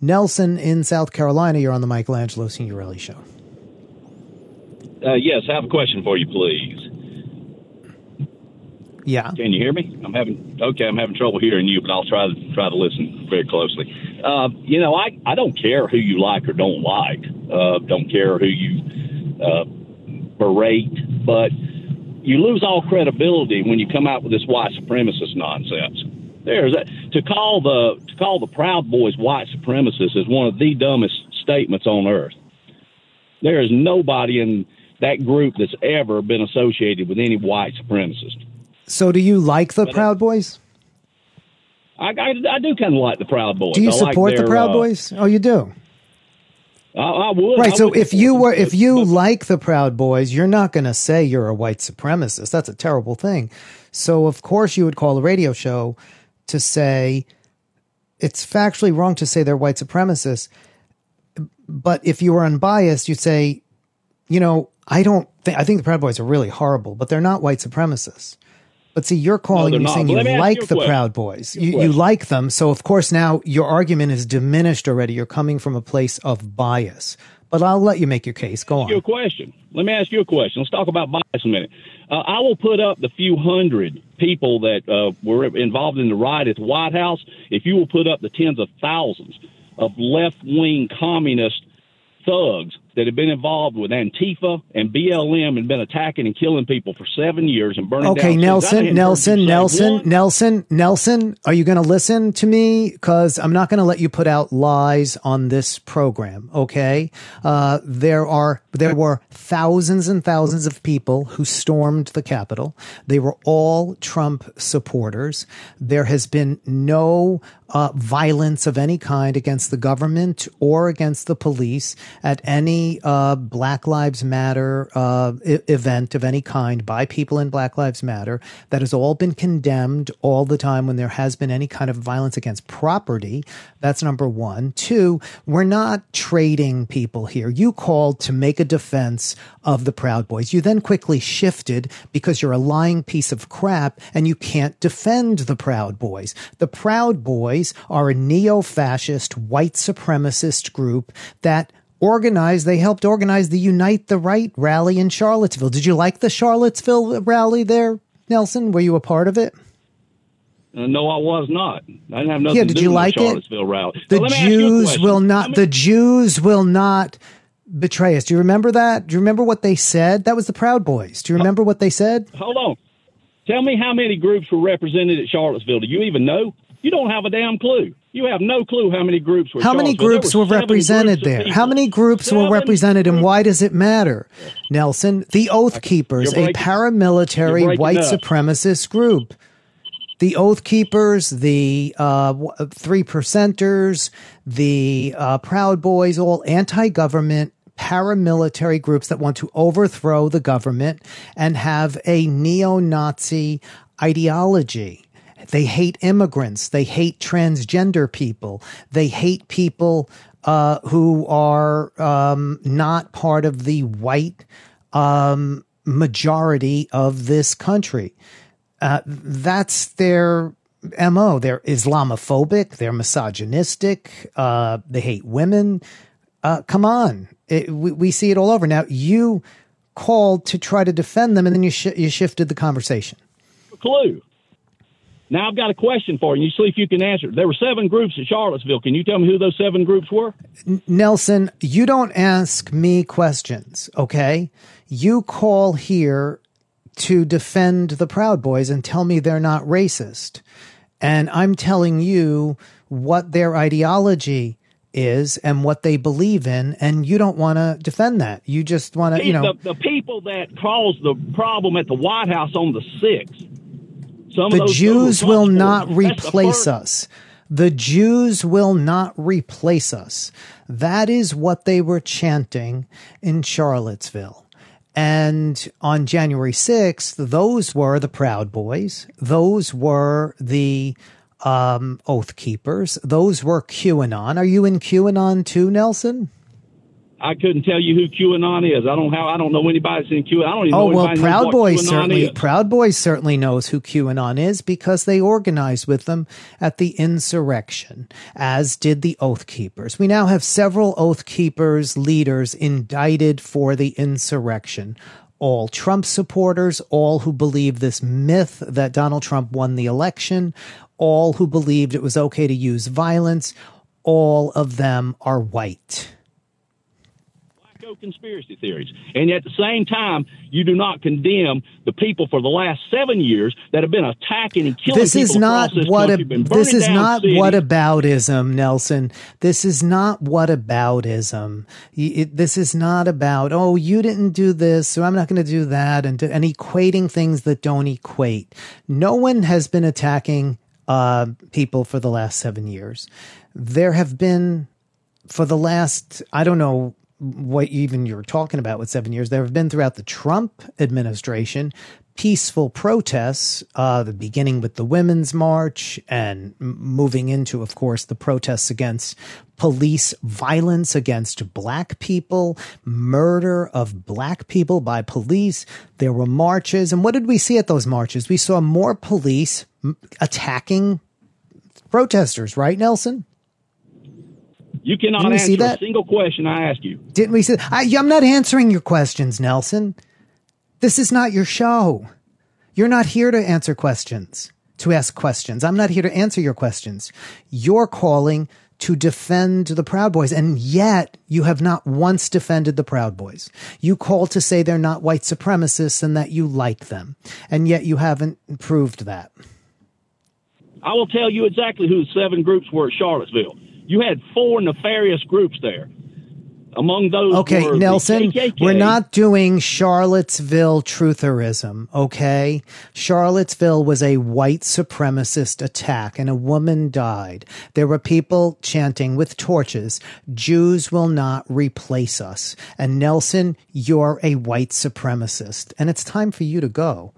Nelson in South Carolina, you're on the Michelangelo Signorile Show. Uh, yes, I have a question for you, please. Yeah. Can you hear me? I'm having okay. I'm having trouble hearing you, but I'll try to try to listen very closely. Uh, you know, I I don't care who you like or don't like. Uh, don't care who you uh, berate, but you lose all credibility when you come out with this white supremacist nonsense. A, to call the to call the Proud Boys white supremacists is one of the dumbest statements on earth. There is nobody in that group that's ever been associated with any white supremacist. So, do you like the Proud Boys? I, I, I do kind of like the Proud Boys. Do you I like support the Proud uh, Boys? Oh, you do. I, I would. Right. So would if you were, if you like the Proud Boys, you're not going to say you're a white supremacist. That's a terrible thing. So of course you would call a radio show to say it's factually wrong to say they're white supremacists. But if you were unbiased, you'd say, you know, I don't think I think the Proud Boys are really horrible, but they're not white supremacists. But see, you're calling you not. saying you me like the question. Proud Boys. You, you like them. So of course now your argument is diminished already. You're coming from a place of bias. But I'll let you make your case. Go on. Your question. Let me ask you a question. Let's talk about bias a minute. Uh, I will put up the few hundred people that uh, were involved in the riot at the White House. If you will put up the tens of thousands of left wing communist thugs that have been involved with Antifa and BLM and been attacking and killing people for seven years and burning Okay, down. Nelson, Nelson, hear you say Nelson. Nelson, Nelson, are you going to listen to me? Because I'm not going to let you put out lies on this program. Okay, uh, there are there were thousands and thousands of people who stormed the Capitol. They were all Trump supporters. There has been no uh, violence of any kind against the government or against the police at any uh, Black Lives Matter uh, e- event of any kind by people in Black Lives Matter. That has all been condemned all the time when there has been any kind of violence against property. That's number one. Two, we're not trading people here. You called to make a defense of the Proud Boys. You then quickly shifted because you're a lying piece of crap and you can't defend the Proud Boys. The Proud Boys are a neo fascist white supremacist group that organized, they helped organize the Unite the Right rally in Charlottesville. Did you like the Charlottesville rally there, Nelson? Were you a part of it? Uh, no, I was not. I didn't have nothing Yeah, to do you with like the it? Charlottesville rally. The So let me ask you a Jews will not, many- the Jews will not betray us. Do you remember that? Do you remember what they said? That was the Proud Boys. Do you remember what they said? Hold on. Tell me how many groups were represented at Charlottesville. Do you even know? You don't have a damn clue. You have no clue how many groups were. How many. Groups were seven represented groups there? How many groups were Seven represented and why does it matter? Nelson, the Oath Keepers, a paramilitary white up. supremacist group. The Oath Keepers, the uh, Three Percenters, the uh, Proud Boys, all anti government paramilitary groups that want to overthrow the government and have a neo Nazi ideology. They hate immigrants. They hate transgender people. They hate people uh, who are um, not part of the white um, majority of this country. Uh, that's their mo. They're Islamophobic. They're misogynistic. Uh, they hate women. Uh, come on, It- we, we see it all over. Now you called to try to defend them, and then you sh- you shifted the conversation. clue. Now I've got a question for you. You see if you can answer. There were seven groups at Charlottesville. Can you tell me who those seven groups were? Nelson, you don't ask me questions, okay? You call here to defend the Proud Boys and tell me they're not racist. And I'm telling you what their ideology is and what they believe in, and you don't want to defend that. You just want to, you know. the, the people that caused the problem at the White House on the sixth. Some the Jews will not supporters, that's the replace us. The Jews will not replace us. That is what they were chanting in Charlottesville. And on January 6th, those were the Proud Boys. Those were the um, Oath Keepers. Those were QAnon. Are you in QAnon too, Nelson? I couldn't tell you who QAnon is. I don't have. I don't know anybody that's in QAnon. I don't even oh know well, Proud Boys certainly is. Proud Boys certainly knows who QAnon is because they organized with them at the insurrection, as did the Oath Keepers. We now have several Oath Keepers leaders indicted for the insurrection. All Trump supporters, all who believe this myth that Donald Trump won the election, all who believed it was okay to use violence, all of them are white. Wacko conspiracy theories. And at the same time, you do not condemn the people for the last seven years that have been attacking and killing this people is not this what country, a, this is not cities. what aboutism nelson this is not what aboutism it- this is not about oh you didn't do this so i'm not going to do that and, and equating things that don't equate no one has been attacking uh, people for the last seven years there have been for the last i don't know what even you're talking about with seven years there have been throughout the trump administration peaceful protests uh, the beginning with the women's march and moving into of course the protests against police violence against black people murder of black people by police. There were marches. And what did we see at those marches? We saw more police attacking protesters. Right nelson You cannot answer see a single question I ask you. Didn't we say? I, I'm not answering your questions, Nelson. This is not your show. You're not here to answer questions, to ask questions. I'm not here to answer your questions. You're calling to defend the Proud Boys, and yet you have not once defended the Proud Boys. You call to say they're not white supremacists and that you like them, and yet you haven't proved that. I will tell you exactly who the seven groups were at Charlottesville. You had four nefarious groups there. Among those, Okay, Nelson, we're not doing Charlottesville trutherism, okay? Charlottesville was a white supremacist attack and a woman died. There were people chanting with torches, Jews will not replace us. And Nelson, you're a white supremacist, and it's time for you to go.